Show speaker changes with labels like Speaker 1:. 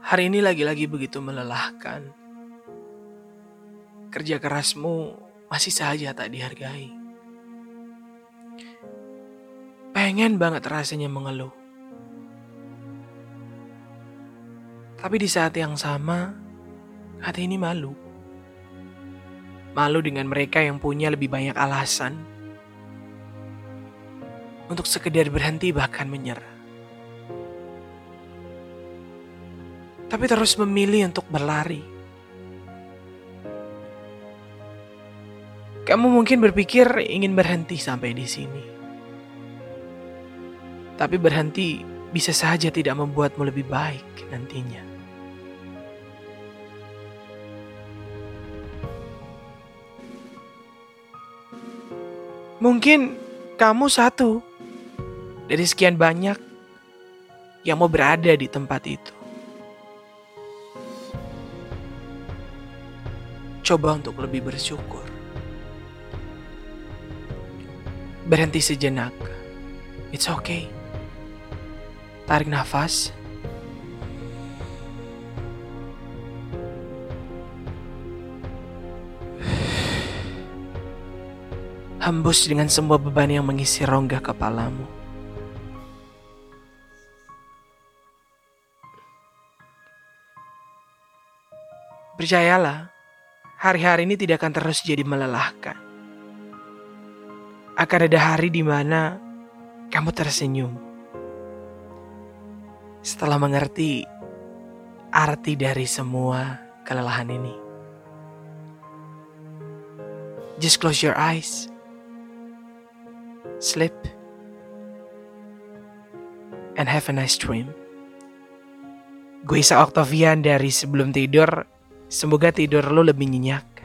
Speaker 1: Hari ini lagi-lagi begitu melelahkan. Kerja kerasmu masih saja tak dihargai. Pengen banget rasanya mengeluh. Tapi di saat yang sama, hati ini malu. Malu dengan mereka yang punya lebih banyak alasan untuk sekedar berhenti bahkan menyerah. Tapi terus memilih untuk berlari. Kamu mungkin berpikir ingin berhenti sampai di sini. Tapi berhenti bisa saja tidak membuatmu lebih baik nantinya. Mungkin kamu satu dari sekian banyak yang mau berada di tempat itu. Coba untuk lebih bersyukur. Berhenti sejenak. It's okay. Tarik nafas. Hembus dengan semua beban yang mengisi rongga kepalamu. Percayalah, hari-hari ini tidak akan terus jadi melelahkan. Akan ada hari di mana kamu tersenyum. Setelah mengerti arti dari semua kelelahan ini. Just close your eyes. Sleep. And have a nice dream. Gue Isa Octavian dari sebelum tidur Semoga tidur lo lebih nyenyak.